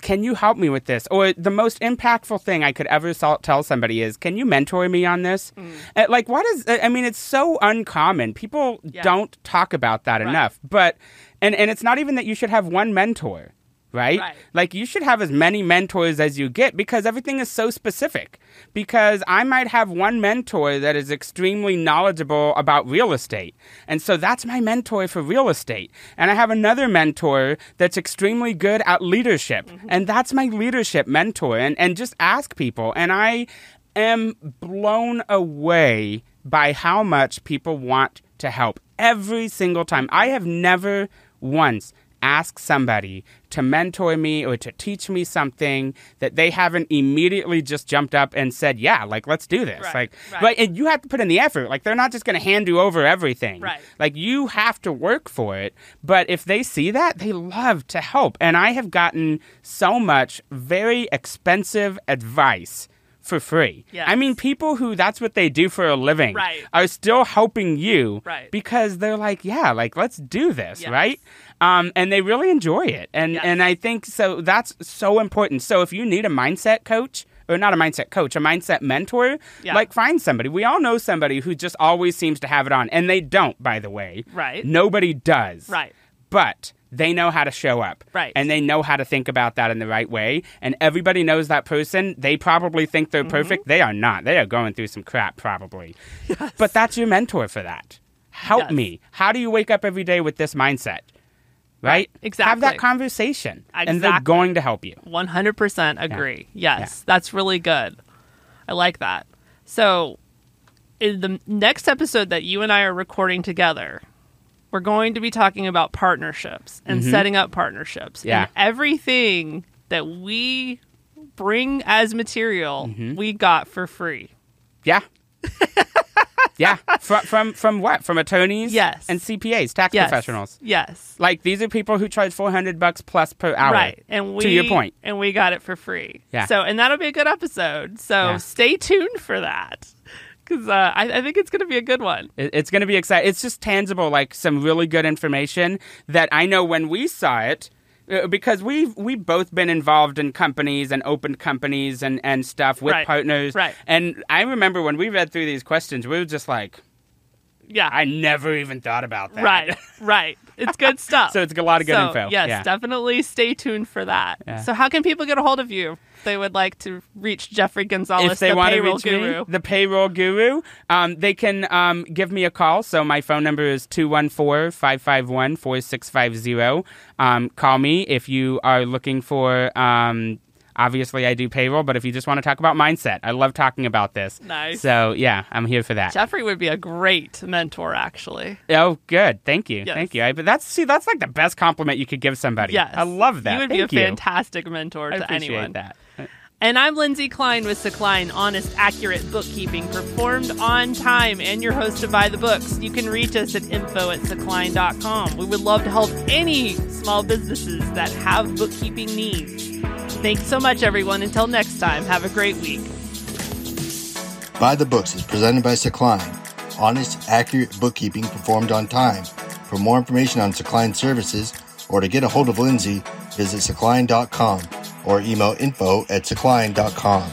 can you help me with this? Or the most impactful thing I could ever tell somebody is, can you mentor me on this? Uh, Like, what is, I mean, it's so uncommon. People Yeah. don't talk about that Right. enough. But, and, and it's not even that you should have one mentor. Right? Right. Like you should have as many mentors as you get because everything is so specific. Because I might have one mentor that is extremely knowledgeable about real estate. And so that's my mentor for real estate. And I have another mentor that's extremely good at leadership. Mm-hmm. And that's my leadership mentor. And, and just ask people. And I am blown away by how much people want to help every single time. I have never once asked somebody to mentor me or to teach me something that they haven't immediately just jumped up and said, "Yeah, like let's do this." Right, Like, right. right, and you have to put in the effort. Like they're not just going to hand you over everything. Right. Like you have to work for it. But if they see that, they love to help. And I have gotten so much very expensive advice for free. Yes. I mean, people who that's what they do for a living Right. are still helping you Right. because they're like, yeah, like let's do this, Yes. right? Um, and they really enjoy it, and Yes. and I think so. That's so important. So if you need a mindset coach. Or not a mindset coach, a mindset mentor. Yeah. Like find somebody. We all know somebody who just always seems to have it on, and they don't. By the way, Right. Nobody does. Right. But they know how to show up. Right. And they know how to think about that in the right way. And everybody knows that person. They probably think they're Mm-hmm. perfect. They are not. They are going through some crap, probably. But that's your mentor for that. Help Yes. me. How do you wake up every day with this mindset? Right? Exactly. Have that conversation. And they're going to help you. 100% agree. Yes, that's really good. I like that. So, in the next episode that you and I are recording together, we're going to be talking about partnerships and setting up partnerships. Mm-hmm. Yeah. And everything that we bring as material, Mm-hmm. we got for free. Yeah. yeah. From, from from what? From attorneys? Yes. And CPAs, tax Yes. professionals. Yes. Like these are people who charge 400 bucks plus per hour. Right. And we to your point. And we got it for free. Yeah. So and that'll be a good episode. So Yeah. stay tuned for that. Because uh, I, I think it's going to be a good one. It- It's going to be exciting. It's just tangible, like some really good information that I know when we saw it, uh, because we've we've both been involved in companies and opened companies and, and stuff with Right. partners. Right. And I remember when we read through these questions, we were just like, Yeah. I never even thought about that. Right, right. It's good stuff. So it's a lot of good So, info. Yes, Yeah. definitely stay tuned for that. Yeah. So, how can people get a hold of you? They would like to reach Jeffrey Gonzalez, if they the want to payroll reach guru. me, the payroll guru, um, they can um, give me a call. So my phone number is 214-551-4650. Um, call me if you are looking for, um, obviously I do payroll, but if you just want to talk about mindset, I love talking about this. Nice. So yeah, I'm here for that. Jeffrey would be a great mentor, actually. Oh, good. Thank you. Yes. Thank you. I, but that's see, that's like the best compliment you could give somebody. Yes, I love that. You would Thank be a you. fantastic mentor I to appreciate anyone. that. And I'm Lindsay Klein with Secline Honest, Accurate Bookkeeping, performed on time, and your host of By the Books. You can reach us at info at secline.com. We would love to help any small businesses that have bookkeeping needs. Thanks so much, everyone. Until next time, have a great week. By the Books is presented by Secline. Honest, accurate bookkeeping performed on time. For more information on Secline services or to get a hold of Lindsay, visit Secline.com or email info at Secline.com.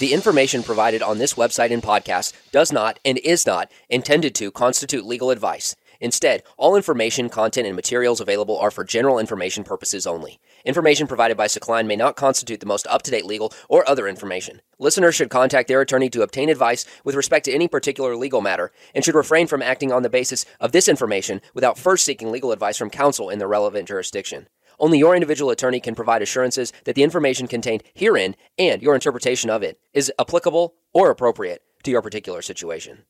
The information provided on this website and podcast does not and is not intended to constitute legal advice. Instead, all information, content, and materials available are for general information purposes only. Information provided by Secline may not constitute the most up to date legal or other information. Listeners should contact their attorney to obtain advice with respect to any particular legal matter and should refrain from acting on the basis of this information without first seeking legal advice from counsel in the relevant jurisdiction. Only your individual attorney can provide assurances that the information contained herein and your interpretation of it is applicable or appropriate to your particular situation.